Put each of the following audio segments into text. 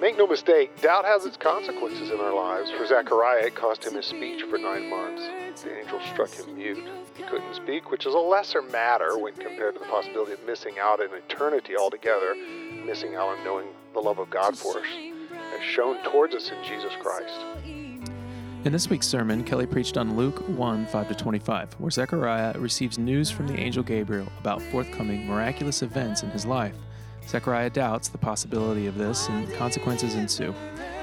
Make no mistake, doubt has its consequences in our lives. For Zechariah, it cost him his speech for nine months. The angel struck him mute. He couldn't speak, which is a lesser matter when compared to the possibility of missing out in eternity altogether, missing out on knowing the love of God for us, as shown towards us in Jesus Christ. In this week's sermon, Kelly preached on Luke 1 5 to 25, where Zechariah receives news from the angel Gabriel about forthcoming miraculous events in his life. Zechariah doubts the possibility of this, and consequences ensue.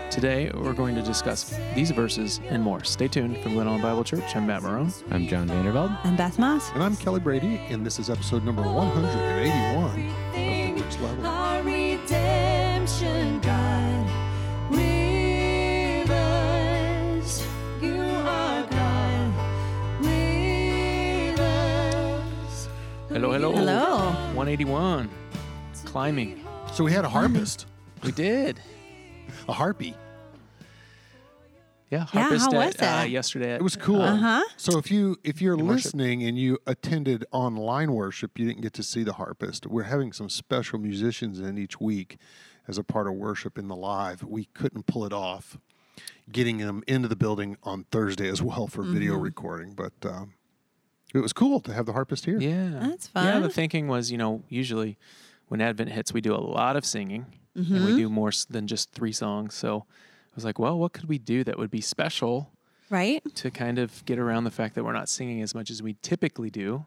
Today, we're going to discuss these verses and more. Stay tuned from Glen Ellyn Bible Church. I'm Matt Marron. I'm John Vandervelde. I'm Beth Maas. And I'm Kelly Brady, and this is episode number 181 of The Rich Level. Redemption God, rivers, are God. Hello, hello. Hello. 181. Climbing. So we had a harpist, We did. a harpy. Yeah, Yeah, harpist how at, was that? Uh, yesterday. At, It was cool. Uh-huh. So if you if you're In worship. listening and you attended online worship, you didn't get to see the harpist. We're having some special musicians in each week as a part of worship in the live. We couldn't pull it off, getting them into the building on Thursday as well for video Mm-hmm. recording. But um, it was cool to have the harpist here. Yeah. That's fine. Yeah, the fun. thinking was, you know, usually when Advent hits, we do a lot of singing and Mm-hmm. we do more than just three songs. So I was like, well, what could we do that would be special Right? to kind of get around the fact that we're not singing as much as we typically do?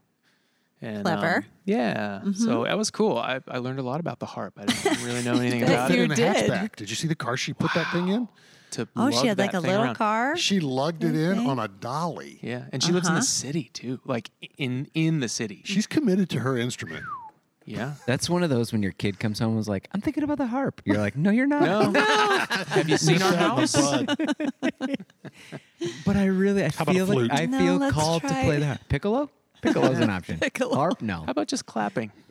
And, Clever. um, yeah. So that was cool. I, I learned a lot about the harp. I didn't really know anything about it. you in a did. hatchback. Did you see the car she put that thing in? To Oh, she had like a little around. car. She lugged it in on a dolly. Yeah, and she lives in the Uh-huh. city too, like in in the city. She's committed to her instrument. Yeah. That's one of those when your kid comes home and was like, I'm thinking about the harp. You're like, no, you're not. No. Have you seen our house? But I really, I about a feel like flute? I No, feel let's called to try play it. the harp. Piccolo? Piccolo's an option. Piccolo. Harp? No. How about just clapping?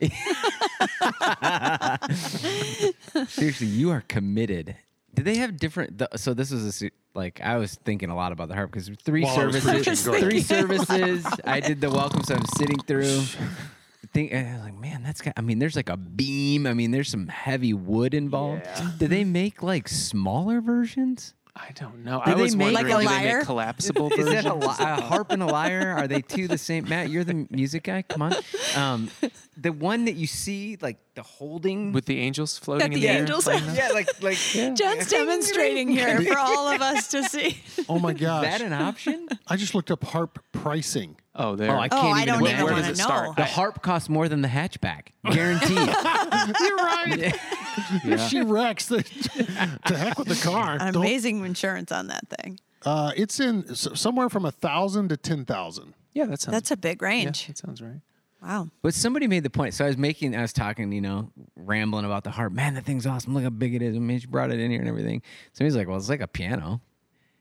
Seriously, you are committed. Do they have different? The, so this was a se- like I was thinking a lot about the harp because three While I was services, preaching, go ahead. three services. I did the welcome, so I'm sitting through. Think, I was like, man, that's. Got, I mean, there's like a beam. I mean, there's some heavy wood involved. Yeah. Did they make like smaller versions? I don't know. Did I they was make- wondering, Like a do they make collapsible Is versions? that a, li- a harp and a lyre? Are they two the same? Matt, you're the music guy. Come on. Um, the one that you see, like the holding with the angels floating in the the angels- playing that? yeah, like like John's demonstrating here for all of us to see. Oh my gosh, Is that an option? I just looked up harp pricing. Oh, there. Oh, I Oh, can't I even don't Where- even where does it know. start? The harp costs more than the hatchback, guaranteed. You're right. Yeah. If she wrecks, the, to heck with the car. Don't- Amazing insurance on that thing. Uh, it's in s- somewhere from a thousand to ten thousand. Yeah, that sounds. That's a big yeah, range. that sounds right. Wow. but somebody made the point. So I was making, I was talking, you know, rambling about the harp. Man, that thing's awesome. Look how big it is. I mean, she brought it in here and everything. So he's like, well, it's like a piano.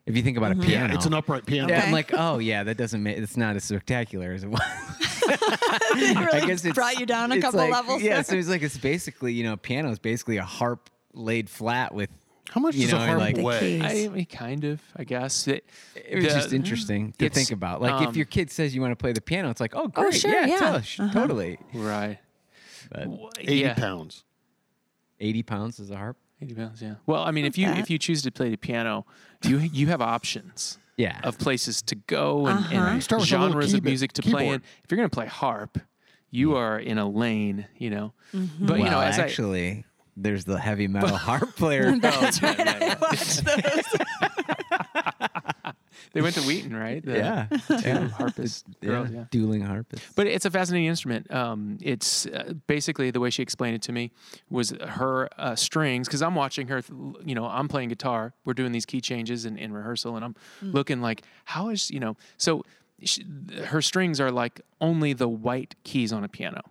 If you think about a piano, It's an upright piano. Okay. I'm like, oh yeah, that doesn't make. It's not as spectacular as it was. I guess it really brought you down a couple like- levels. Yeah, so it's like it's basically you know, a piano is basically a harp laid flat with. How much You does know, a harp like- The weigh? keys. I mean, kind of. I guess it, It was the- just interesting to think about. Like if um, your kid says you want to play the piano, it's like, oh great, sure, yeah, yeah. tush, Uh-huh. totally. Right. But Eighty yeah. pounds. eighty pounds is a harp. 80 pounds. Yeah. Well, I mean, if you that. if you choose to play the piano, you you have options. Yeah. Of places to go and, Uh-huh. and Start with a little genres of music to play in. If you're going to play harp, you are in a lane. You know. But you know, as I actually, there's the heavy metal harp player. That's right. I watched those. They went to Wheaton, right? The yeah, two yeah, harpist yeah, girls, yeah. dueling harpist. But it's a fascinating instrument. Um, it's uh, basically the way she explained it to me was her uh, strings. Because I'm watching her, th- you know, I'm playing guitar. We're doing these key changes in, in rehearsal, and I'm looking like, how is you know? So she, her strings are like only the white keys on a piano.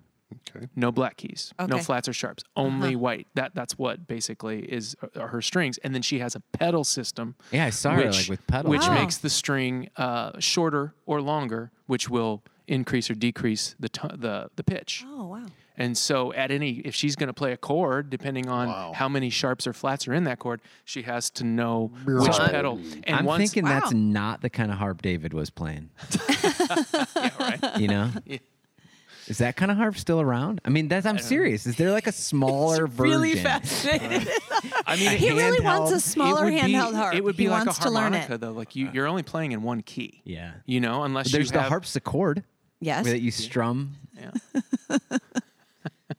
Okay. No black keys, no flats or sharps, only white. That that's what basically is are her strings. And then she has a pedal system Yeah, I saw her like with pedals. which Wow. makes the string uh, shorter or longer, which will increase or decrease the to- the the pitch. Oh wow. And so, at any, if she's going to play a chord, depending on Wow. how many sharps or flats are in that chord, she has to know So which I'm- pedal. And I'm once, thinking that's not the kind of harp David was playing. yeah, right. You know, Is that kind of harp still around? I mean, that's I'm serious. Is there like a smaller version? Really fascinated. I mean, He really wants a smaller would be- handheld harp. It would be He like wants a to learn it. harmonica, though. Like you, uh. you're only playing in one key. Yeah. You know, unless There's you the have, harpsichord yes. that you strum. Yeah.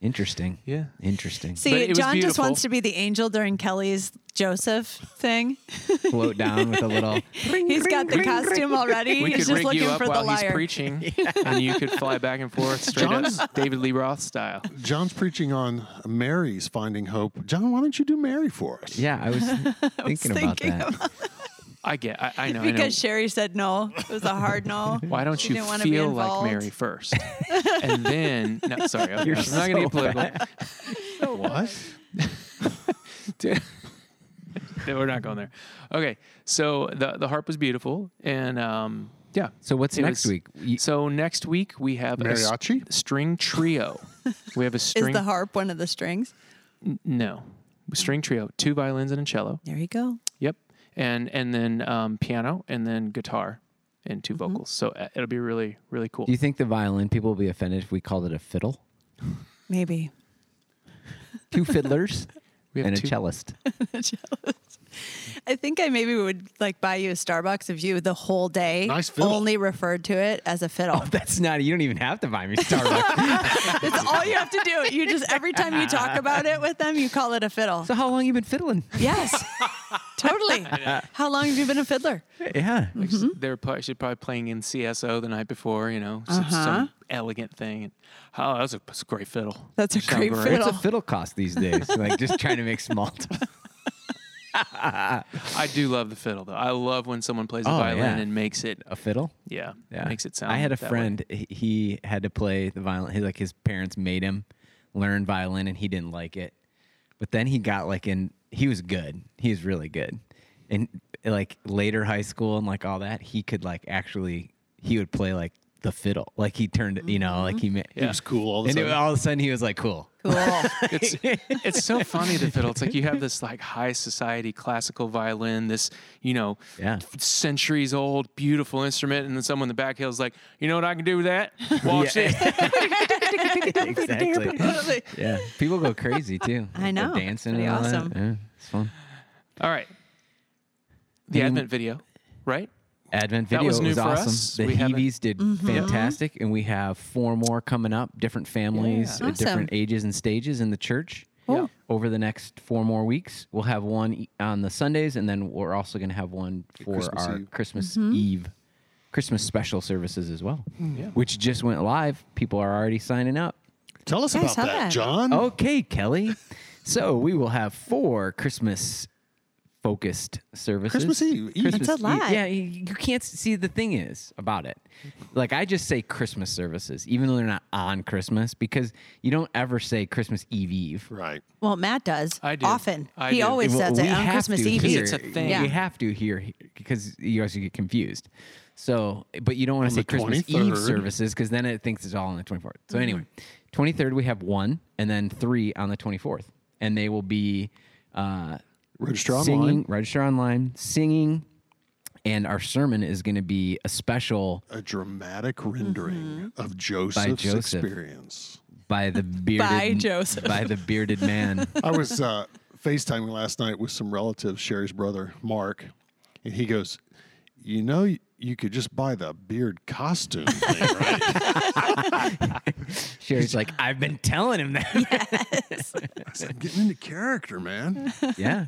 Interesting. Yeah. Interesting. See, it was John just wants to be the angel during Kelly's Joseph thing. Float down with a little. He's got the costume already. We He's could just rig looking you up for the while he's lyre. preaching, and you could fly back and forth straight John's- up David Lee Roth style. John's preaching on Mary's finding hope. John, why don't you do Mary for us? Yeah, I was thinking about thinking that. about- I get. I, I know. I know. because Sherry said no. It was a hard no. Why don't She you didn't wanna be feel like involved. Mary first, and then? No, sorry, I'm, You're I'm not going to so get political. What? Dude. no, we're not going there. Okay, so the the harp was beautiful, and um, yeah. So what's It next was- week? You- So next week we have a s- Mariachi? string trio. We have a string. Is the harp one of the strings? no, string trio. Two violins and a cello. There you go. Yep, and and then um, piano, and then guitar, and Mm-hmm. 2 vocals. So uh, it'll be really really cool. Do you think the violin people will be offended if we called it a fiddle? Maybe. Two fiddlers We have and a two- cellist. I think I maybe would like buy you a Starbucks if you the whole day Nice fiddle. only referred to it as a fiddle. Oh, That's not. You don't even have to buy me Starbucks. That's all you have to do. You just every time you talk about it with them, you call it a fiddle. so how long you been fiddling? Yes, totally. How long have you been a fiddler? Yeah. Mm-hmm. They were probably, should probably playing in CSO the night before, you know, some, Uh-huh. some elegant thing. Oh, that was a, that's a great fiddle. That's a Sound great What's fiddle. a fiddle cost these days? like just trying to make small talk. I do love the fiddle though. I love when someone plays a Oh, violin yeah. and makes it, A fiddle? yeah, Yeah. makes it sound. I had a that way. friend. he- He had to play the violin. He, like his parents made him learn violin, and he didn't like it. But then he got like in. He was good. He was really good. And like later high school and like all that, he could like actually. He would play like the fiddle. Like he turned. You know, like he. ma- He was cool all of a And it- sudden. all of a sudden, he was like cool. Cool. It's it's so funny the fiddle. It's like you have this like high society classical violin, this you know Yeah. centuries old beautiful instrument, and then someone in the back hill is like, you know what I can do with that? Watch Yeah. this. exactly. Yeah. People go crazy too. I know. They're dancing Pretty and all that. awesome. Yeah, it's fun. All right, the Mm. Advent video, right? Advent That video was new for awesome. us. The We haven't- Heavies did fantastic, and we have four more coming up. Different families, Yeah. at different ages and stages in the church. Cool. Over the next four more weeks, we'll have one on the Sundays, and then we're also going to have one for Christmas our Eve. Christmas Mm-hmm. Eve, Christmas special services as well, Yeah. which just went live. People are already signing up. Tell us Yeah, about that, that. John. Okay, Kelly. So we will have four Christmas focused services. Christmas Eve. Eve. Christmas That's a lot. Eve. Yeah, you you can't see the thing is about it. Like I just say Christmas services, even though they're not on Christmas, because you don't ever say Christmas Eve Eve. Right. Well, Matt does I do. often. I he do. always Well, says it on Christmas to Eve. here. It's a thing. Yeah. We have to here because you also get confused. So, but you don't want to say the Christmas Eve services because then it thinks it's all on the 24th. Mm-hmm. So anyway, 23rd we have one, and then three on the 24th, and they will be uh, Register online. singing, register online, singing, and our sermon is going to be a special A dramatic rendering of Joseph's Mm-hmm. Joseph. experience. by the bearded By Joseph. by the bearded man. I was uh, FaceTiming last night with some relatives, Sherry's brother, Mark, and he goes, You know, you, you could just buy the beard costume thing, right? Sherry's like, I've been telling him that. I said, Getting into character, man. yeah.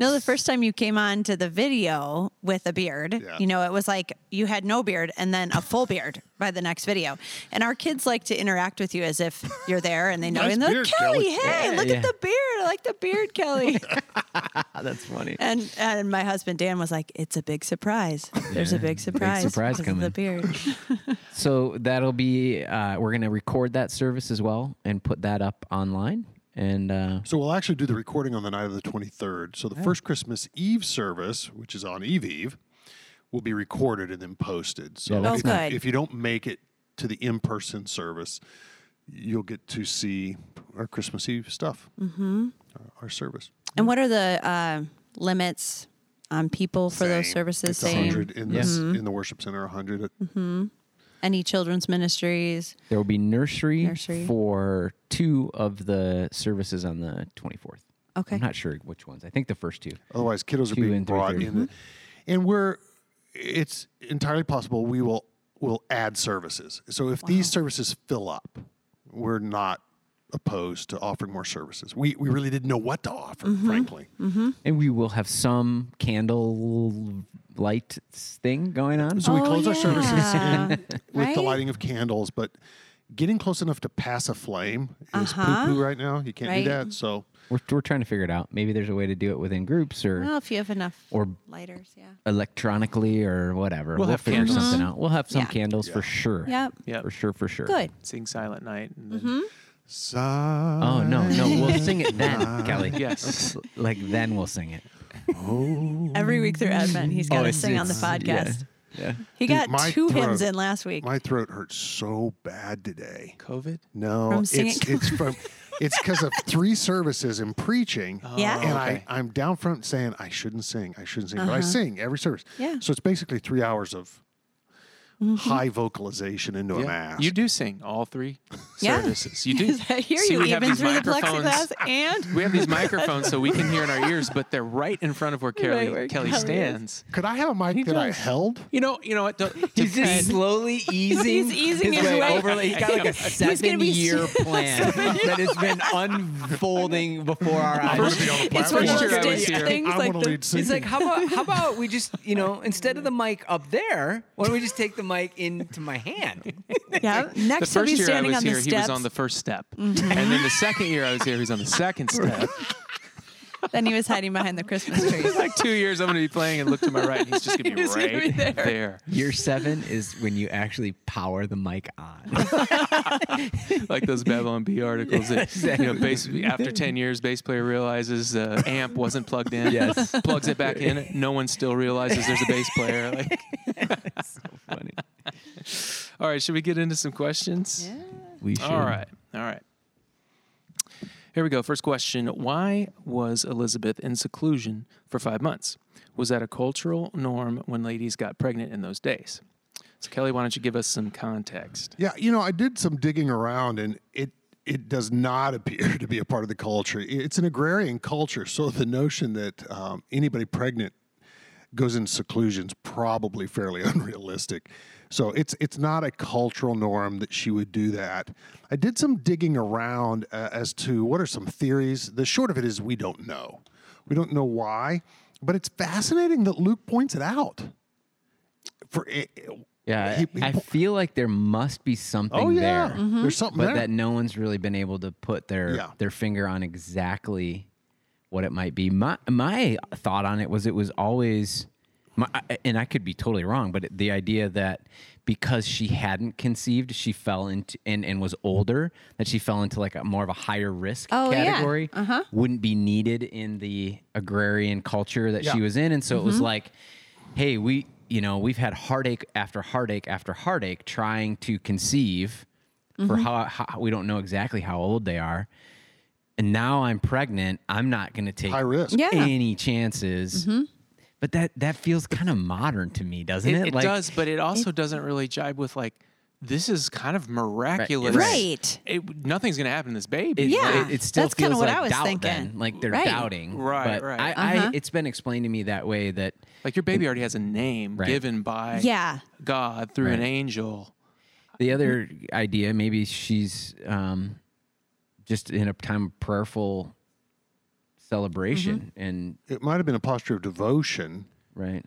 No, the first time you came on to the video with a beard, Yeah. you know, it was like you had no beard and then a full beard by the next video. And our kids like to interact with you as if you're there and they know. Nice and they're beard, like, Kelly, Kelly." hey, Yeah, look yeah. at the beard. I like the beard, Kelly. That's funny. and and my husband Dan was like, it's a big surprise. There's a big surprise. surprise because of The beard. So that'll be uh, we're gonna record that service as well and put that up online. And uh, So we'll actually do the recording on the night of the 23rd. So the first Christmas Eve service, which is on Eve Eve, will be recorded and then posted. So Yeah, if, good. if you don't make it to the in-person service, you'll get to see our Christmas Eve stuff, mm-hmm. our service. and what are the uh, limits on people for those Same. services? It's Same. 100 in, Yeah. this, in the worship center, 100 at Any children's ministries? There will be nursery, Nursery. for two of the services on the 24th. Okay. I'm not sure which ones. I think the first two. Otherwise, kiddos are Two being and brought 3:30. in, and we're. It's entirely possible we will will add services. So if these services fill up, we're not opposed to offering more services. We we really didn't know what to offer, Mm-hmm. frankly. And we will have some candle light thing going on. So we Oh, close our services in with the Right? lighting of candles, but getting close enough to pass a flame is Uh-huh. poo poo right now. You can't Right. do that. So We're, we're trying to figure it out. Maybe there's a way to do it within groups or Well, if you have enough or lighters, yeah. electronically or whatever. We'll have figure candles. something out. We'll have some Yeah. candles for sure. Yep. Yep. For sure, for sure. Good. Sing Silent Night. And then, Mm-hmm. Oh no, no, we'll sing it then, Kelly. Yes. Like then we'll sing it. Every week through Advent, he's got to Oh, it's- sing on the podcast. Yeah. He Dude, got my two hymns in last week. My throat hurts so bad today. COVID. No, From it's singing? it's from it's because of three services and preaching. Yeah? and okay. I I'm down front saying I shouldn't sing, I shouldn't sing, but I sing every service. Uh-huh. Yeah. So it's basically three hours of Mm-hmm. high vocalization into a Yeah. mask. You do sing all three Yeah. services. You do. I hear See, you we have even these through the microphones. plexiglass and We have these microphones so we can hear in our ears, but they're right in front of where Kelly, where Kelly Kelly is. stands. Could I have a mic that I held? You know, you know what? Don't, He's just slowly easing, He's easing his way. over. He's got like a gonna seven be year s- plan that has been unfolding before our eyes. First- be on the it's one of those year I was stage here. things I like the, lead singing. He's like, how about how about we just you know instead of the mic up there, why don't we just take the mic into my hand? yeah. the Next he'll first be year I standing was on here, the he steps. was on the first step, mm-hmm. and then the second year I was here, he was on the second step. Then he was hiding behind the Christmas tree. like two years, I'm going to be playing and look to my right, and he's just going to be He's gonna right be there. there. Year seven is when you actually power the mic on. like those Babylon Bee articles. that, exactly. You know, bass, after ten years, bass player realizes uh, amp wasn't plugged in. Yes. plugs it back in. No one still realizes there's a bass player. Like, so funny. all right, should we get into some questions? Yeah. We should. All right, all right. Here we go. First question: Why was Elizabeth in seclusion for five months? Was that a cultural norm when ladies got pregnant in those days? So, Kelly, why don't you give us some context? Yeah, you know, I did some digging around, and it it does not appear to be a part of the culture. It's an agrarian culture, so the notion that um, anybody pregnant goes in seclusion is probably fairly unrealistic. So it's it's not a cultural norm that she would do that. I did some digging around uh, as to what are some theories. The short of it is we don't know. We don't know why, but it's fascinating that Luke points it out. For it, Yeah, he- he I feel like there must be something oh yeah, there. Mm-hmm. there's something but there. that no one's really been able to put their Yeah. their finger on exactly what it might be. My my thought on it was it was always, my, and I could be totally wrong, but the idea that because she hadn't conceived, she fell into and, and was older, that she fell into like a more of a higher risk Oh, yeah. category, Uh-huh. wouldn't be needed in the agrarian culture that she was in, and so it Mm-hmm. was like, hey, we you know we've had heartache after heartache after heartache trying to conceive for Mm-hmm. how, how we don't know exactly how old they are and now i'm pregnant i'm not going to take High risk. Yeah. any chances Mm-hmm. But that that feels kind of modern to me doesn't It, it, it Like, does, but it also doesn't really jibe with like this is kind of miraculous. Right. It, nothing's going to happen to this baby. it, Yeah, it, it still that's kinda feels what like I was doubt thinking. then. like they're Right. doubting Right, but right. I, Uh-huh. I it's been explained to me that way that Like your baby already has a name Right. given by Yeah. God through an angel. the other idea maybe she's um just in a time of prayerful celebration Mm-hmm. and it might have been a posture of devotion. right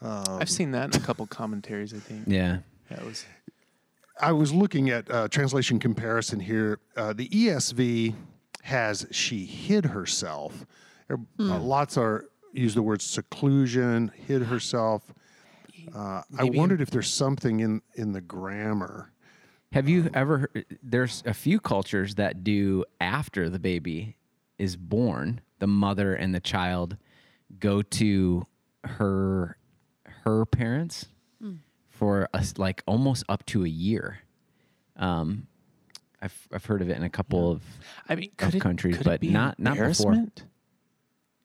I've seen that in a couple commentaries. I think. yeah That was I was looking at uh, translation comparison here. Uh, the ESV has she hid herself. There- uh, lots are use the word seclusion, hid herself. Uh, I wondered if there's something in in the grammar. Have you ever? heard- There's a few cultures that do after the baby is born, the mother and the child go to her her parents for a, like almost up to a year. Um, I've I've heard of it in a couple of I mean, of could it, countries, could but it be not- not before. embarrassment?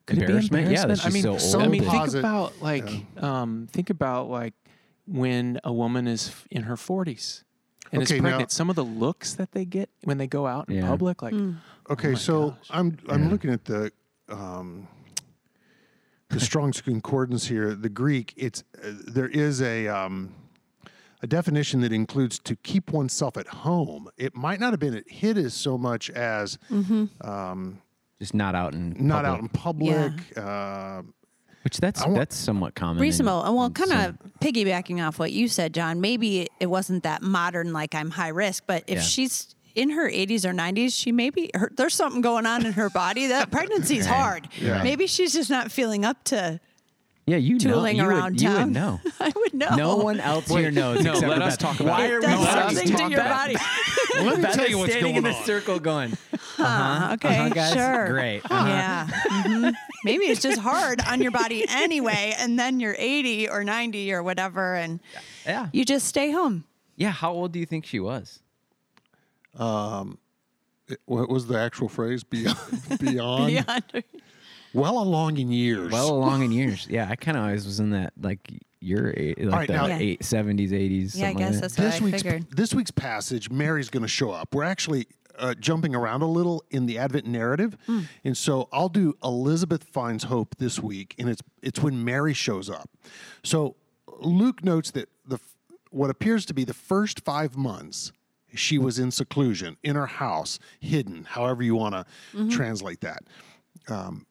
Could it be Embarrassment? Yeah, that embarrassment? I mean, so I old mean, think Posit- about like, um, think about like when a woman is in her 40s and Okay, is now- pregnant. Some of the looks that they get when they go out in Yeah. public, like, Okay, so I'm I'm looking at the um, the Strong's Concordance here. The Greek, it's uh, there is a um, a definition that includes to keep oneself at home. It might not have been it hit as so much as Just not out in not public. out in public. Uh, Which that's want- that's somewhat common. Reasonable. And well, kind some- of piggybacking off what you said, John, maybe it wasn't that modern, like I'm high risk, but if Yeah. she's in her 80s or 90s, she maybe her, there's something going on in her body that pregnancy's hard. Yeah. Maybe she's just not feeling up to Yeah, you know. tooling you around would, You would know. I would know. No one else here knows. no, except let us talk about Why are we It does let us something to your body. let me tell you what's standing going in the on. circle going, Huh, okay, uh-huh, guys, sure. great. Uh-huh. Yeah. mhm. Maybe it's just hard on your body anyway, and then you're 80 or 90 or whatever, and yeah. you just stay home. Yeah, how old do you think she was? Um what was the actual phrase? Beyond, beyond, Beyond. Well along in years. Well along in years. Yeah, I kind of always was in that like your a- like right, the now- Yeah. eight, 70s, 80s. Yeah, I something like guess that. that's what this I week's figured. this week's passage, Mary's going to show up. We're actually uh, jumping around a little in the Advent narrative, Hmm. and so I'll do Elizabeth finds hope this week, and it's it's when Mary shows up. So Luke notes that the what appears to be the first five months she was in seclusion in her house, hidden, however you want to Mm-hmm. translate that. Um,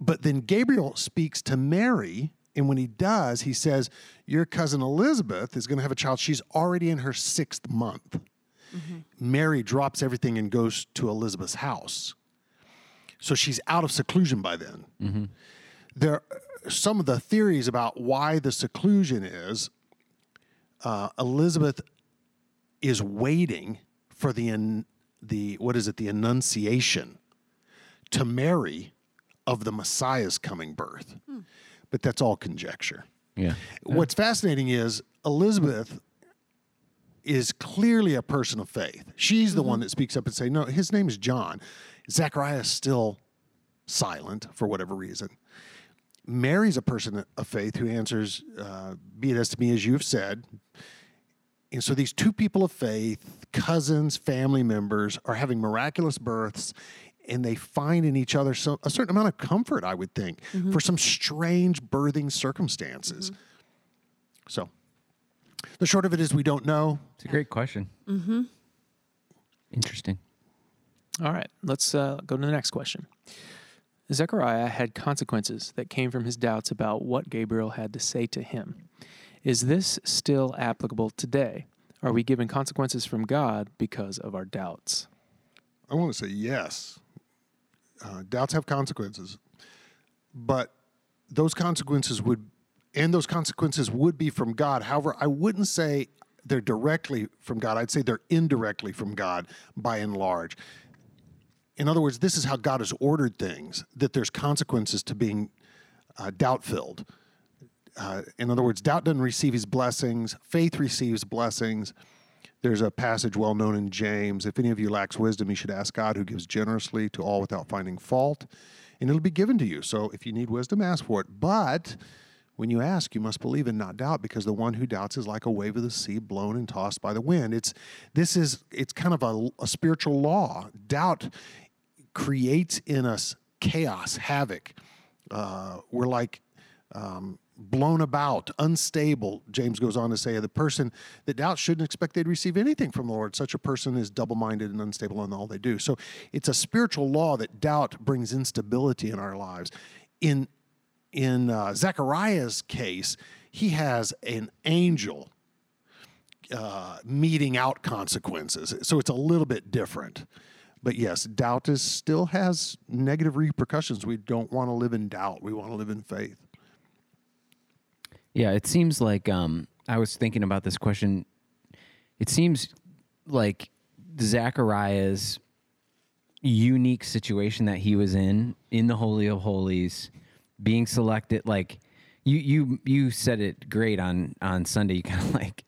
but then Gabriel speaks to Mary, and when he does, he says, Your cousin Elizabeth is going to have a child. She's already in her sixth month. Mary drops everything and goes to Elizabeth's house. So she's out of seclusion by then. There are some of the theories about why the seclusion is uh, Elizabeth is waiting for the, an- the, what is it, the annunciation to Mary of the Messiah's coming birth. But that's all conjecture. Yeah. What's fascinating is Elizabeth is clearly a person of faith. She's the one that speaks up and say, "No, his name is John." Zechariah is still silent for whatever reason. Mary's a person of faith who answers, uh, "Be it as to me as you have said." And so these two people of faith, cousins, family members, are having miraculous births, and they find in each other some, a certain amount of comfort, I would think, for some strange birthing circumstances. So the short of it is we don't know. It's a great question. Mm-hmm. Interesting. All right, let's uh, go to the next question. Zechariah had consequences that came from his doubts about what Gabriel had to say to him. Is this still applicable today? Are we given consequences from God because of our doubts? I want to say yes. Uh, doubts have consequences, but those consequences would, and those consequences would be from God. However, I wouldn't say they're directly from God. I'd say they're indirectly from God by and large. In other words, this is how God has ordered things that there's consequences to being uh, doubt filled. Uh, in other words, doubt doesn't receive his blessings, faith receives blessings. There's a passage well known in James if any of you lacks wisdom, you should ask God, who gives generously to all without finding fault, and it'll be given to you. So if you need wisdom, ask for it. But when you ask, you must believe and not doubt, because the one who doubts is like a wave of the sea blown and tossed by the wind. It's this is it's kind of a, a spiritual law. Doubt creates in us chaos, havoc. Uh, we're like um, blown about, unstable. James goes on to say, the person that doubts shouldn't expect they'd receive anything from the Lord. Such a person is double minded and unstable in all they do. So it's a spiritual law that doubt brings instability in our lives. In, in uh, Zechariah's case, he has an angel uh, meeting out consequences. So it's a little bit different. But yes, doubt is still has negative repercussions. We don't want to live in doubt. We want to live in faith. Yeah, it seems like um, I was thinking about this question. It seems like Zechariah's unique situation that he was in in the Holy of Holies, being selected. Like you, you, you said it great on on Sunday. You kind of like,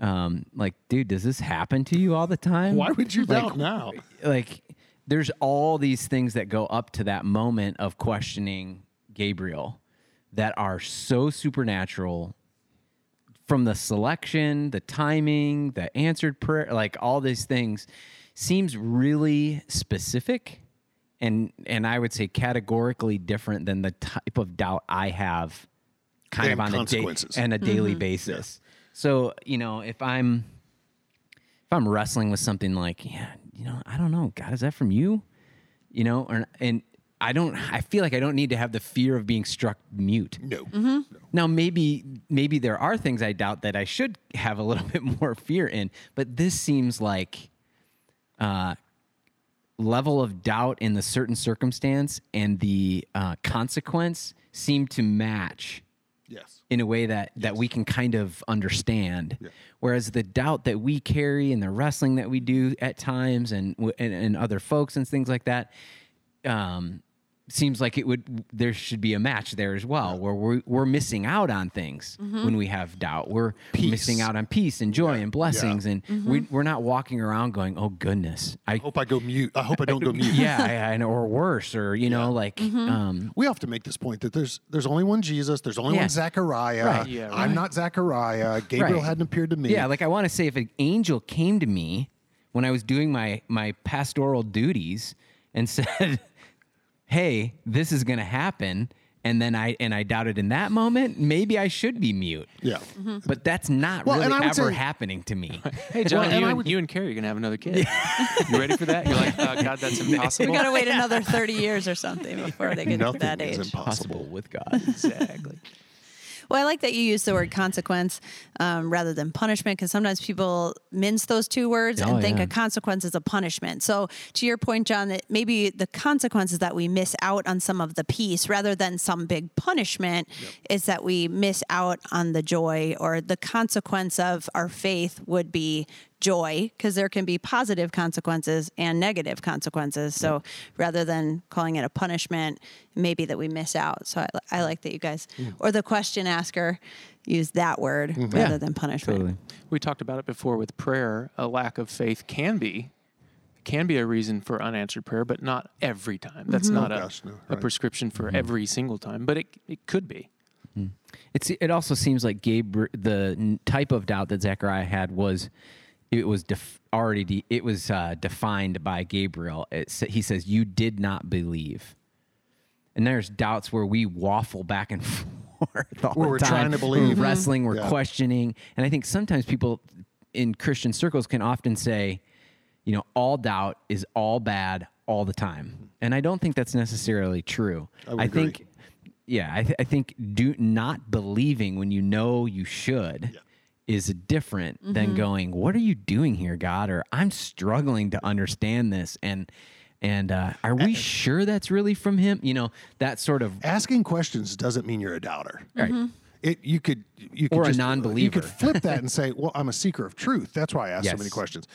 um, like, dude, does this happen to you all the time? Why would you Like, doubt now? like there's all these things that go up to that moment of questioning Gabriel that are so supernatural from the selection, the timing, the answered prayer, like all these things, seems really specific, and and I would say categorically different than the type of doubt I have, kind And of on a day, on a daily mm-hmm. basis. So you know, if I'm if I'm wrestling with something like, yeah, you know, I don't know, God, is that from you? You know, or and I don't. I feel like I don't need to have the fear of being struck mute. No. Now, maybe maybe there are things I doubt that I should have a little bit more fear in, but this seems like uh, level of doubt in the certain circumstance and the uh, consequence seem to match Yes. in a way that that we can kind of understand. Whereas the doubt that we carry and the wrestling that we do at times and and, and other folks and things like that, um, seems like it would there should be a match there as well, where we're we're missing out on things mm-hmm. when we have doubt. We're missing out on peace and joy and blessings, and mm-hmm. we, we're not walking around going, "Oh goodness, I." Hope I go mute. I hope I don't go mute. yeah, I, I know, or worse, or you know, like, mm-hmm. um, We have to make this point that there's there's only one Jesus. There's only Yeah. one Zechariah. Right. Yeah, I'm not Zechariah. Gabriel Right. hadn't appeared to me. Yeah, like I want to say if an angel came to me when I was doing my my pastoral duties and said, "Hey, this is going to happen." And then I and I doubted in that moment, maybe I should be mute. Yeah. But that's not Well, really ever say- happening to me. Hey, John, Well, you, and, would- you and Carrie are going to have another kid. you ready for that? You're like, uh, God, that's impossible. We got to wait another 30 years or something before they get to Nothing that is age. impossible. With God. exactly. Well, I like that you use the word consequence um, rather than punishment because sometimes people mince those two words Oh, and think yeah. a consequence is a punishment. So, to your point, John, that maybe the consequence is that we miss out on some of the peace rather than some big punishment is that we miss out on the joy or the consequence of our faith would be joy because there can be positive consequences and negative consequences. So rather than calling it a punishment, maybe that we miss out. So I, I like that you guys or the question asker use that word mm-hmm. rather Yeah, than punishment. Totally. We talked about it before with prayer. A lack of faith can be can be a reason for unanswered prayer, but not every time. That's mm-hmm. not oh a, gosh, no, a prescription for mm-hmm. every single time, but it it could be. Mm. It's it also seems like Gabriel the type of doubt that Zechariah had was it was def, already de, it was uh, defined by Gabriel. It, sa- he says you did not believe, and there's doubts where we waffle back and forth all Where the we're time. trying to believe. we're wrestling, we're Yeah. questioning, and I think sometimes people in Christian circles can often say, you know, all doubt is all bad all the time, and I don't think that's necessarily true. I agree. think yeah, I, th- I think do not believing when you know you should is different than mm-hmm. going, "What are you doing here, God?" or "I'm struggling to understand this," and and uh, are we sure that's really from Him? You know, that sort of Asking questions doesn't mean you're a doubter. right. Mm-hmm. It you could you could Or a non-believer. You could flip that and say, "Well, I'm a seeker of truth. That's why I ask so many questions."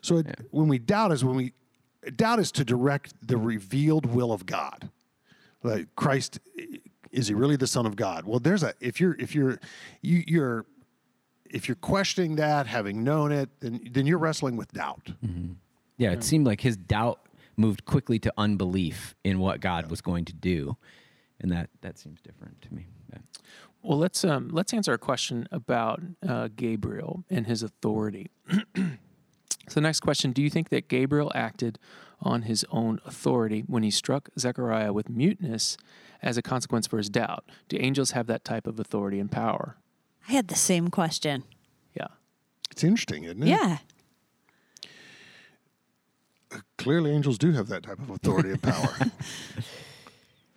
So it, when we doubt is when we doubt is to direct the revealed will of God. Like Christ, eh, is he really the Son of God? Well, there's a if you're if you're you, you're if you're questioning that, having known it, then then you're wrestling with doubt. Yeah, it seemed like his doubt moved quickly to unbelief in what God was going to do, and that that seems different to me. Yeah. Well, let's um, let's answer a question about uh, Gabriel and his authority. so, next question: Do you think that Gabriel acted on his own authority when he struck Zechariah with muteness as a consequence for his doubt? Do angels have that type of authority and power? I had the same question. Yeah. It's interesting, isn't it? Yeah. Clearly, angels do have that type of authority and power.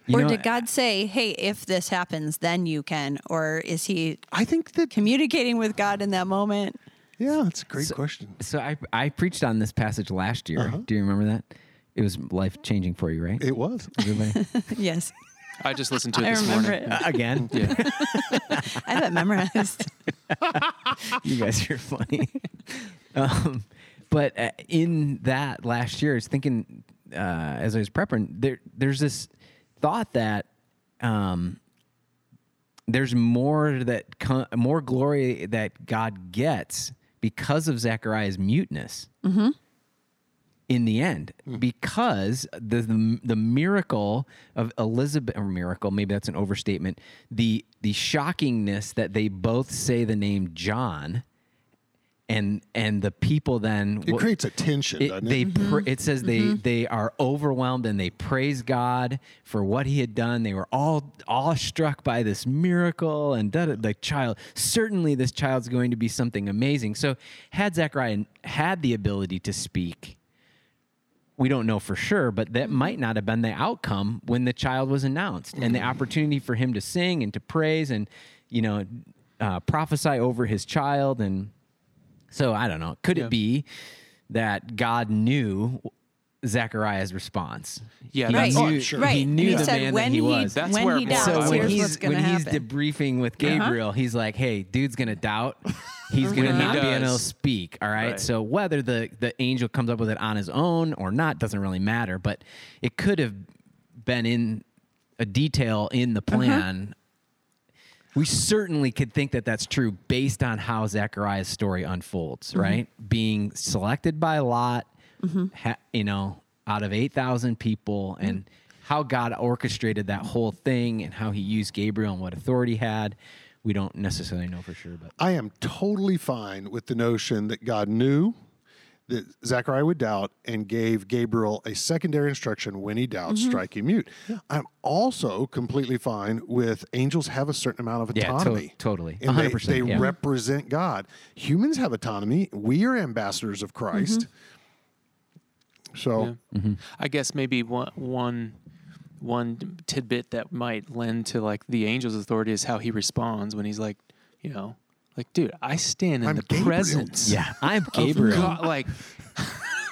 You or know, did God say, hey, if this happens, then you can? Or is he I think that communicating with God in that moment? yeah, that's a great question. So I I preached on this passage last year. Uh-huh. Do you remember that? It was life changing for you, right? It was. Everybody? yes. I just listened to it I this remember morning. it. Again, Yeah. I have it memorized. you guys are funny. um, but uh, in that last year, I was thinking uh, as I was prepping, there there's this thought that um, there's more that co- more glory that God gets because of Zechariah's muteness. In the end hmm. because the, the the miracle of Elizabeth or miracle maybe that's an overstatement the the shockingness that they both say the name John and and the people then It creates a tension, it, doesn't they it? pr- mm-hmm. it says they mm-hmm. they are overwhelmed and they praise God for what He had done. They were all awestruck by this miracle and da, da, the child. Certainly, this child's going to be something amazing. So, had Zechariah had the ability to speak, we don't know for sure, but that might not have been the outcome when the child was announced, and the opportunity for him to sing and to praise and you know uh, prophesy over his child and so I don't know. Could Yeah. it be that God knew Zechariah's response? Yeah, he that's- knew, Oh, sure. right. he knew he the said man when that he, was. That's when where he more doubts, I so was- when here's he's what's when to he's debriefing with uh-huh. Gabriel, he's like, "Hey, dude's gonna doubt. He's gonna When he not be able to speak. All right? Right. So whether the the angel comes up with it on his own or not doesn't really matter. But it could have been in a detail in the uh-huh. plan. We certainly could think that that's true based on how Zechariah's story unfolds, mm-hmm. right? Being selected by Lot, Mm-hmm. ha, you know, out of 8,000 people, mm-hmm. and how God orchestrated that whole thing and how he used Gabriel and what authority he had. We don't necessarily know for sure, but I am totally fine with the notion that God knew that Zechariah would doubt and gave Gabriel a secondary instruction when he doubts, mm-hmm. strike him mute. I'm also completely fine with angels have a certain amount of Yeah, to- autonomy. totally. And they, 100%, they yeah. represent God. Humans have autonomy. We are ambassadors of Christ. So Yeah. I guess maybe one one one tidbit that might lend to like the angel's authority is how he responds when he's like, you know, like, dude, I stand in I'm the Gabriel. presence. yeah, I'm Gabriel. God, like.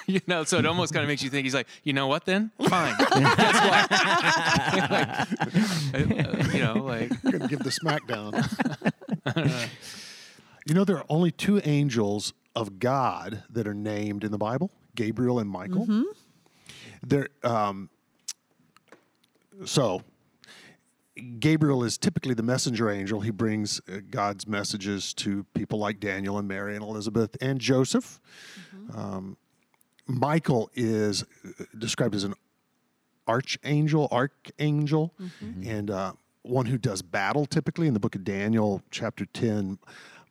You know, so it almost kind of makes you think he's like, you know what? Then fine. Guess what? Like, uh, you know, like I'm going to give the smackdown. you know, there are only two angels of God that are named in the Bible Gabriel and Michael. There, um, so, Gabriel is typically the messenger angel. He brings uh, God's messages to people like Daniel and Mary and Elizabeth and Joseph. Um, Michael is uh, described as an archangel, archangel, and uh, one who does battle. Typically, in the book of Daniel, chapter ten,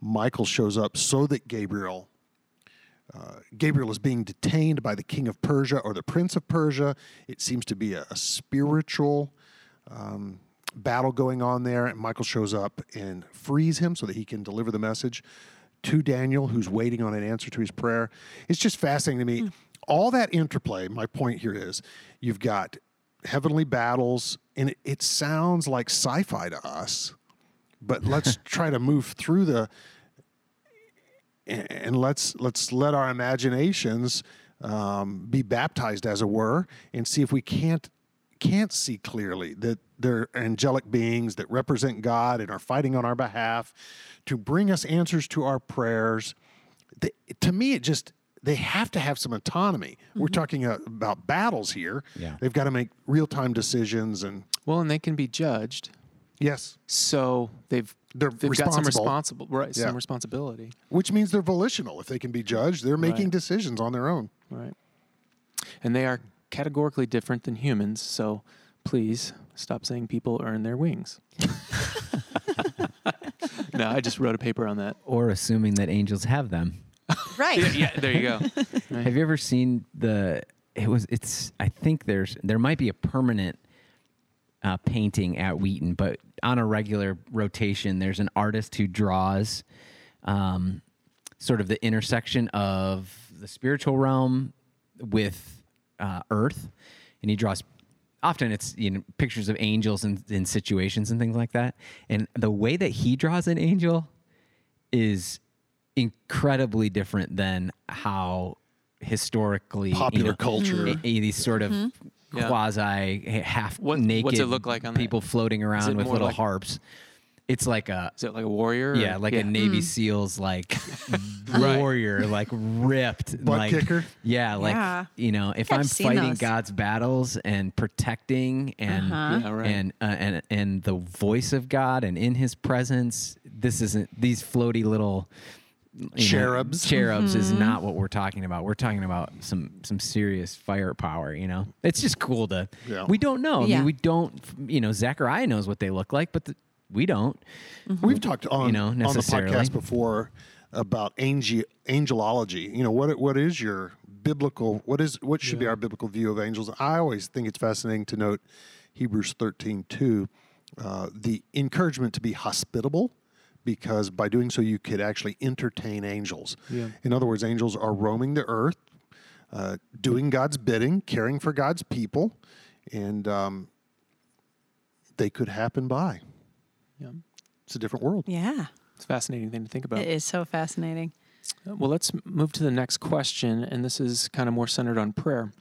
Michael shows up so that Gabriel. Uh, Gabriel is being detained by the king of Persia or the prince of Persia. It seems to be a, a spiritual um, battle going on there, and Michael shows up and frees him so that he can deliver the message to Daniel, who's waiting on an answer to his prayer. It's just fascinating to me. All that interplay, my point here is you've got heavenly battles, and it, it sounds like sci fi to us, but let's try to move through the and and let's let's let our imaginations um, be baptized, as it were, and see if we can't can't see clearly that they're angelic beings that represent God and are fighting on our behalf to bring us answers to our prayers. They, to me, it just they have to have some autonomy. We're talking uh, about battles here. Yeah. They've got to make real time decisions, and well, and they can be judged. yes, So they've They're they've got some responsible. responsible right, Yeah. some responsibility. which means they're volitional. If they can be judged, they're making Right. decisions on their own. Right. And they are categorically different than humans, so please stop saying people earn their wings. no, I just wrote a paper on that. or assuming that angels have them. Right. Yeah, there you go. Have you ever seen the? It was. It's. I think there's. There might be a permanent uh, painting at Wheaton, but on a regular rotation, there's an artist who draws um, sort of the intersection of the spiritual realm with uh, Earth, and he draws. Often it's you know pictures of angels in, in situations and things like that, and the way that he draws an angel is incredibly different than how historically you Popular know, culture. i- i- these sort of Yeah. quasi half What- naked what's it look like on that? people floating around with little like- harps. It's like a Is it like a warrior? yeah, like a Navy SEALs like warrior, like ripped, Butt like kicker? Yeah, like Yeah. you know, if I've I'm fighting those. God's battles and protecting and Uh-huh. Yeah, right. and uh, and and the voice of God and in His presence, this isn't these floaty little you know, Cherubs. cherubs is Mm-hmm. not what we're talking about. We're talking about some some serious firepower. You know, it's just cool to. Yeah. We don't know. I Yeah. mean, we don't. You know, Zechariah knows what they look like, but the, we don't. We've talked on, You know, on the podcast before about angel, angelology. You know, what what is your biblical what is what should be our biblical view of angels? I always think it's fascinating to note Hebrews 13, 2, uh, the encouragement to be hospitable because by doing so you could actually entertain angels. Yeah. In other words, angels are roaming the earth, uh, doing God's bidding, caring for God's people, and um, they could happen by. Yeah. It's a different world. Yeah. It's a fascinating thing to think about. It is so fascinating. Well, let's move to the next question, and this is kind of more centered on prayer.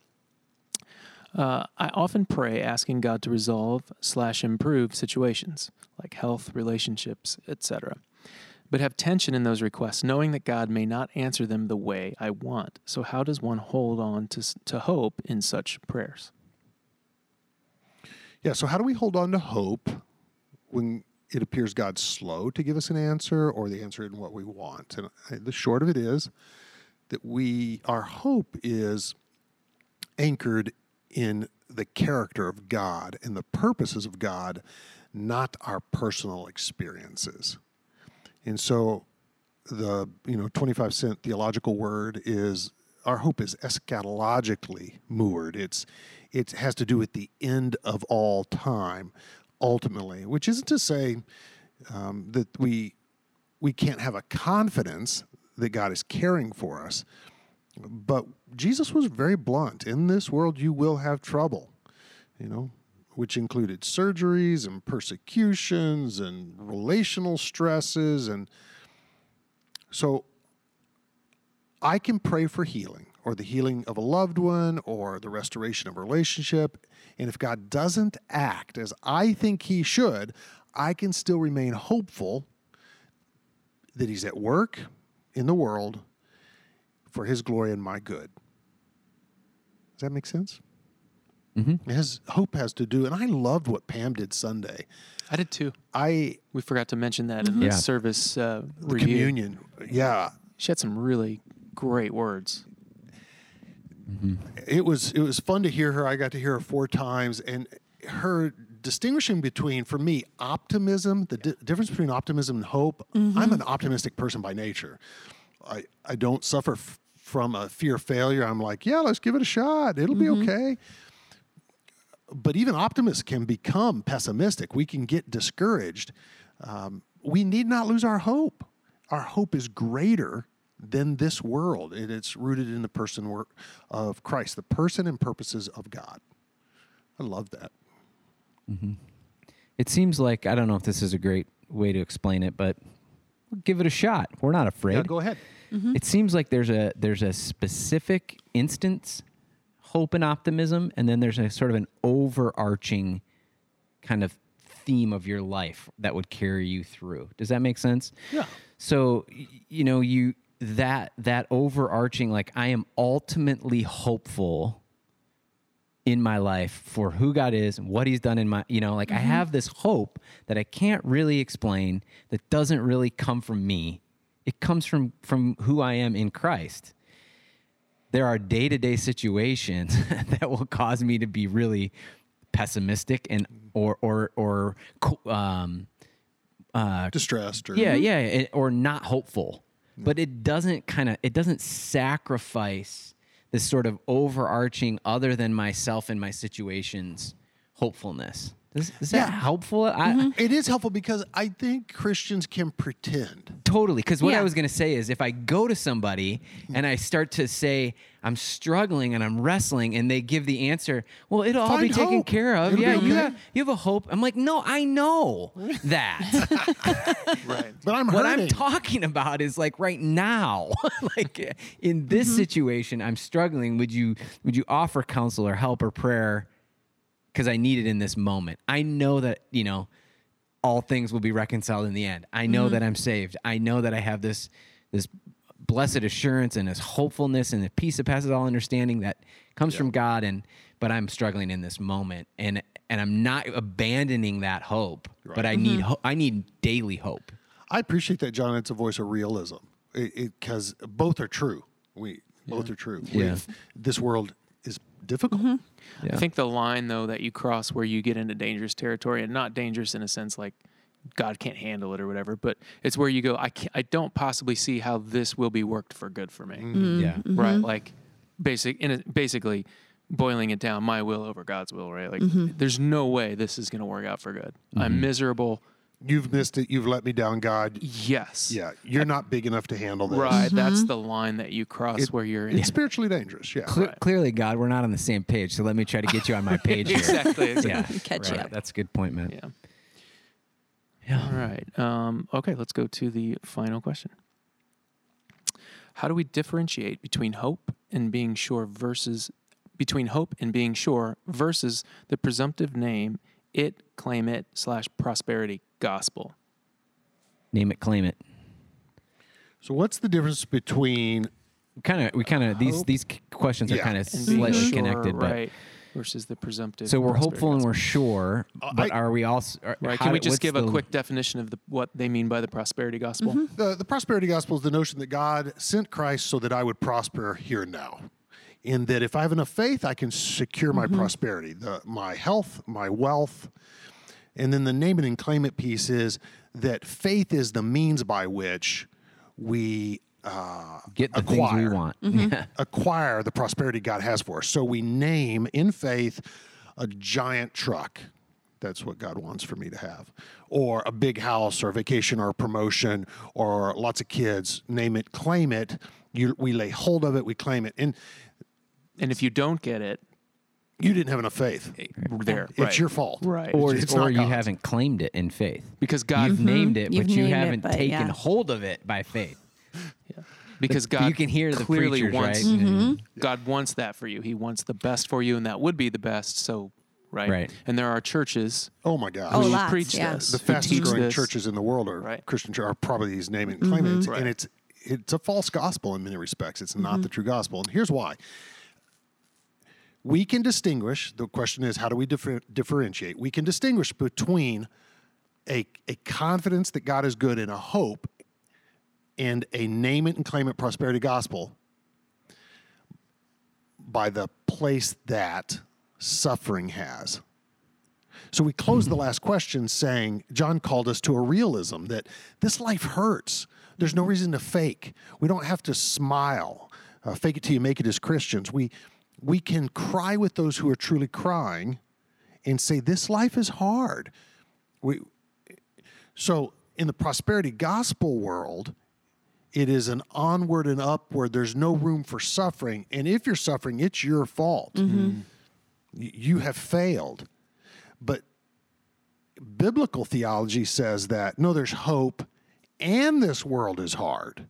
Uh, I often pray asking God to resolve slash improve situations like health, relationships, etc., but have tension in those requests, knowing that God may not answer them the way I want. So, how does one hold on to to hope in such prayers? Yeah, so how do we hold on to hope when it appears God's slow to give us an answer or the answer in what we want? And uh, the short of it is that we our hope is anchored in the character of God and the purposes of God, not our personal experiences. And so the you know 25 cent theological word is our hope is eschatologically moored it's it has to do with the end of all time ultimately which isn't to say um, that we we can't have a confidence that god is caring for us but jesus was very blunt in this world you will have trouble you know which included surgeries and persecutions and relational stresses and so I can pray for healing or the healing of a loved one or the restoration of a relationship. And if God doesn't act as I think he should, I can still remain hopeful that he's at work in the world for his glory and my good. Does that make sense? Mm-hmm. His hope has to do, and I loved what Pam did Sunday. I did too. I We forgot to mention that in the Yeah. service uh, the review. communion, yeah, She had some really great words. it was it was fun to hear her. I got to hear her four times, and her distinguishing between, for me, optimism, the di- difference between optimism and hope. I'm an optimistic person by nature. I I don't suffer f- from a fear of failure. I'm like, yeah, let's give it a shot. It'll be okay. But even optimists can become pessimistic. We can get discouraged. Um, we need not lose our hope. Our hope is greater than this world. and it's rooted in the person work of Christ, the person and purposes of God. I love that. It seems like I don't know if this is a great way to explain it, but we'll give it a shot. We're not afraid. Yeah, go ahead. Mm-hmm. It seems like there's a there's a specific instance hope and optimism and then there's a sort of an overarching kind of theme of your life that would carry you through. Does that make sense? Yeah. So you know, you that that overarching like I am ultimately hopeful in my life for who God is and what he's done in my you know like I mm-hmm. have this hope that I can't really explain that doesn't really come from me it comes from from who I am in Christ there are day-to-day situations that will cause me to be really pessimistic and or or or um uh Distressed or yeah, yeah, or not hopeful. But it doesn't kind of it doesn't sacrifice this sort of overarching other than myself and my situations hopefulness. Is, is that Yeah. helpful? I, mm-hmm. It is helpful because I think Christians can pretend. Totally. Because what I was going to say is if I go to somebody mm-hmm. and I start to say, I'm struggling and I'm wrestling, and they give the answer, well, it'll all be Find taken care of. It'll be yeah, you, have, you have a hope. I'm like, no, I know that. Right. But I'm what hurting. I'm talking about is like right now. like in this mm-hmm. situation, I'm struggling. Would you would you offer counsel or help or prayer? Because I need it in this moment. I know that, you know, all things will be reconciled in the end. I know mm-hmm. that I'm saved. I know that I have this this blessed assurance and this hopefulness and the peace that passes all understanding that comes from God and but I'm struggling in this moment and and I'm not abandoning that hope, but I need mm-hmm. ho- I need daily hope. I appreciate that, John. It's a voice of realism. because both are true. We both are true. Yeah. We- this world is difficult. Mm-hmm. Yeah. I think the line though that you cross where you get into dangerous territory, and not dangerous in a sense like God can't handle it or whatever, but it's where you go. I can't, I don't possibly see how this will be worked for good for me. Mm-hmm. Mm-hmm. yeah. Right? Like basic in a, basically boiling it down, my will over God's will. Right? Like there's no way this is going to work out for good. I'm miserable. You've missed it. You've let me down, God. Yes. Yeah, you're not big enough to handle this. Right. That's the line that you cross It- where you're in. Spiritually dangerous. Yeah. Cle- Right. Clearly, God, we're not on the same page. So let me try to get you on my page here. exactly. exactly. Yeah. Catch you right. up. That's a good point, man. Yeah. All right. Um, okay, let's go to the final question. How do we differentiate between hope and being sure versus between hope and being sure versus the presumptive name it, claim it slash prosperity gospel? Name it, claim it. So what's the difference between Kind of, we kind of these these c- questions are kind of And slightly sure, connected, but right? Versus the presumptive. so we're prosperity hopeful and we're sure, uh, but I- are we also are, right. Can we just what's give a quick definition of the, what they mean by the prosperity gospel? Mm-hmm. the, the prosperity gospel is the notion that God sent Christ so that I would prosper here and now. In that if I have enough faith, I can secure my mm-hmm. prosperity, the, my health, my wealth. And then the name it and claim it piece is that faith is the means by which we uh, get the acquire, things we want? Yeah. acquire the prosperity God has for us. So we name in faith a giant truck. That's what God wants for me to have. Or a big house or a vacation or a promotion or lots of kids. Name it, claim it. You, we lay hold of it, we claim it. And And if you don't get it, you didn't have enough faith. there, It's right. your fault. Right. Or, It's or you haven't claimed it in faith. because God mm-hmm. You've named it, You've but you haven't but taken yeah. hold of it by faith. because But God you can hear the clearly preachers, wants right? Mm-hmm. God wants that for you. He wants the best for you, and that would be the best. So, right, Right. And there are churches Oh my gosh. Oh, who lots, preach yeah. this, the who fastest growing this. churches in the world are Right. Christian church are probably these naming mm-hmm. it and claim it. Right. And it's it's a false gospel in many respects. It's not the true gospel. And here's why. We can distinguish, the question is how do we differ, differentiate? We can distinguish between a, a confidence that God is good and a hope and a name it and claim it prosperity gospel by the place that suffering has. So we close the last question saying John called us to a realism that this life hurts. There's no reason to fake. We don't have to smile, uh, fake it till you make it as Christians. We we can cry with those who are truly crying, and say this life is hard. We so in the prosperity gospel world, it is an onward and upward. There's no room for suffering, and if you're suffering, it's your fault. Mm-hmm. Mm-hmm. Y- You have failed. But biblical theology says that no, there's hope, and this world is hard.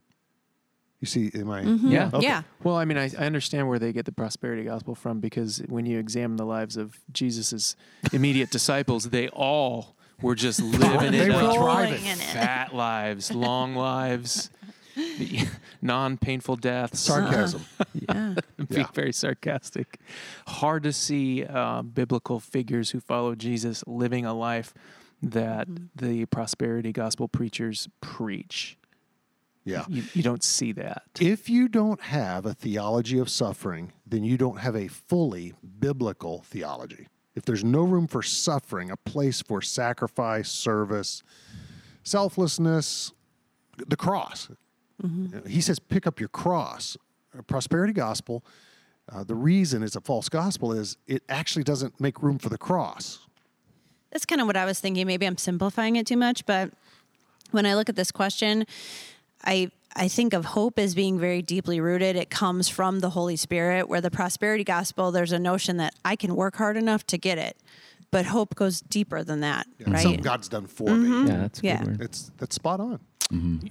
You see, am I? Yeah. Okay. Yeah. Well, I mean, I, I understand where they get the prosperity gospel from because when you examine the lives of Jesus's immediate disciples, they all were just living They it were up. thriving. In it. fat lives, long lives, non-painful deaths. Sarcasm. Yeah. being Yeah. very sarcastic. Hard to see uh, biblical figures who follow Jesus living a life that the prosperity gospel preachers preach. Yeah. You, you don't see that. If you don't have a theology of suffering, then you don't have a fully biblical theology. If there's no room for suffering, a place for sacrifice, service, selflessness, the cross. He says, pick up your cross. A prosperity gospel, uh, the reason it's a false gospel is it actually doesn't make room for the cross. That's kind of what I was thinking. Maybe I'm simplifying it too much, but when I look at this question, I I think of hope as being very deeply rooted. It comes from the Holy Spirit, where the prosperity gospel, there's a notion that I can work hard enough to get it. But hope goes deeper than that, Yeah, right? Something God's done for me. Yeah, that's a Yeah. good word. It's that's spot on.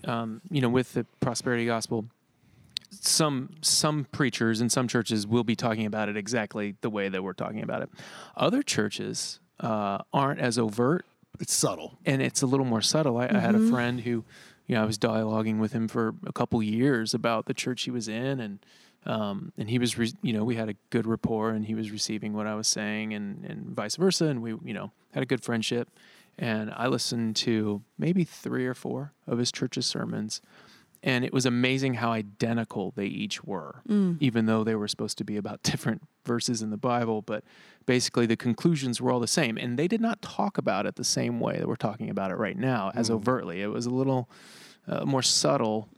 um, you know, with the prosperity gospel, some some preachers and some churches will be talking about it exactly the way that we're talking about it. Other churches uh, aren't as overt, It's subtle. and it's a little more subtle. I, I had a friend who, you know, I was dialoguing with him for a couple years about the church he was in, and um, and he was, re- you know, we had a good rapport, and he was receiving what I was saying, and and vice versa, and we, you know, had a good friendship. And I listened to maybe three or four of his church's sermons, and it was amazing how identical they each were, even though they were supposed to be about different verses in the Bible. But basically, the conclusions were all the same, and they did not talk about it the same way that we're talking about it right now, as overtly. It was a little uh, more subtle,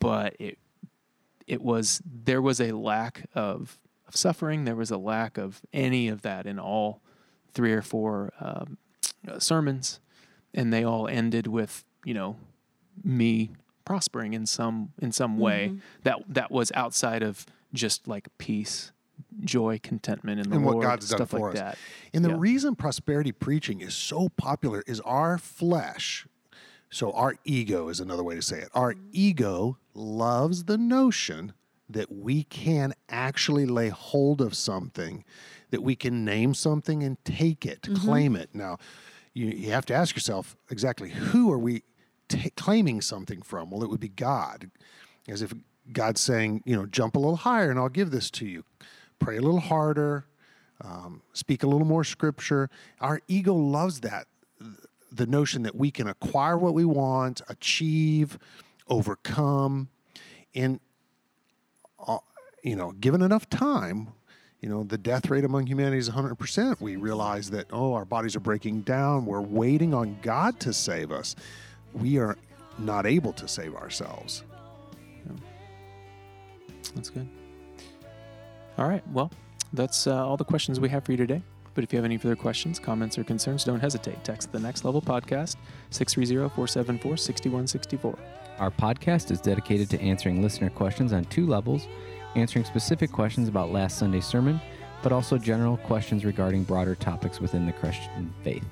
but it it was there was a lack of, of suffering. There was a lack of any of that in all three or four um, uh, sermons, and they all ended with you know me prospering in some in some way mm-hmm. that that was outside of just like peace, joy, contentment in the and Lord, what God's done stuff for like us. that. And the Yeah. reason prosperity preaching is so popular is our flesh. So our ego is another way to say it. Our mm-hmm. ego loves the notion that we can actually lay hold of something, that we can name something and take it, mm-hmm. claim it. Now, you, you have to ask yourself exactly who are we ta claiming something from? Well, it would be God, as if God's saying, you know, jump a little higher and I'll give this to you. Pray a little harder, um, speak a little more scripture. Our ego loves that the notion that we can acquire what we want, achieve, overcome, and uh, you know, given enough time, you know, the death rate among humanity is 100%. We realize that oh, our bodies are breaking down. We're waiting on God to save us. We are not able to save ourselves. That's good. All right. Well, that's uh, all the questions we have for you today. But if you have any further questions, comments, or concerns, don't hesitate. Text the Next Level Podcast 630 474 6164. Our podcast is dedicated to answering listener questions on two levels answering specific questions about last Sunday's sermon, but also general questions regarding broader topics within the Christian faith.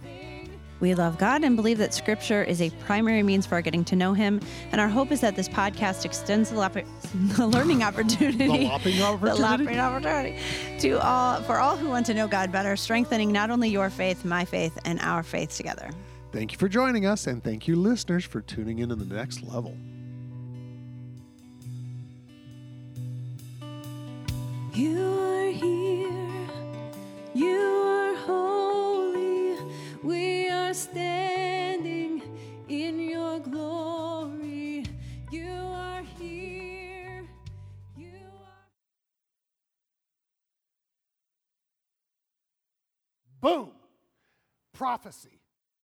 We love God and believe that Scripture is a primary means for our getting to know Him. And our hope is that this podcast extends the, lop- the learning opportunity, The lopping the opportunity? lopping opportunity to all for all who want to know God better, strengthening not only your faith, my faith, and our faith together. Thank you for joining us, and thank you, listeners, for tuning into the next level. You are here. You are holy. We standing in your glory. You are here. You are. Boom! Prophecy.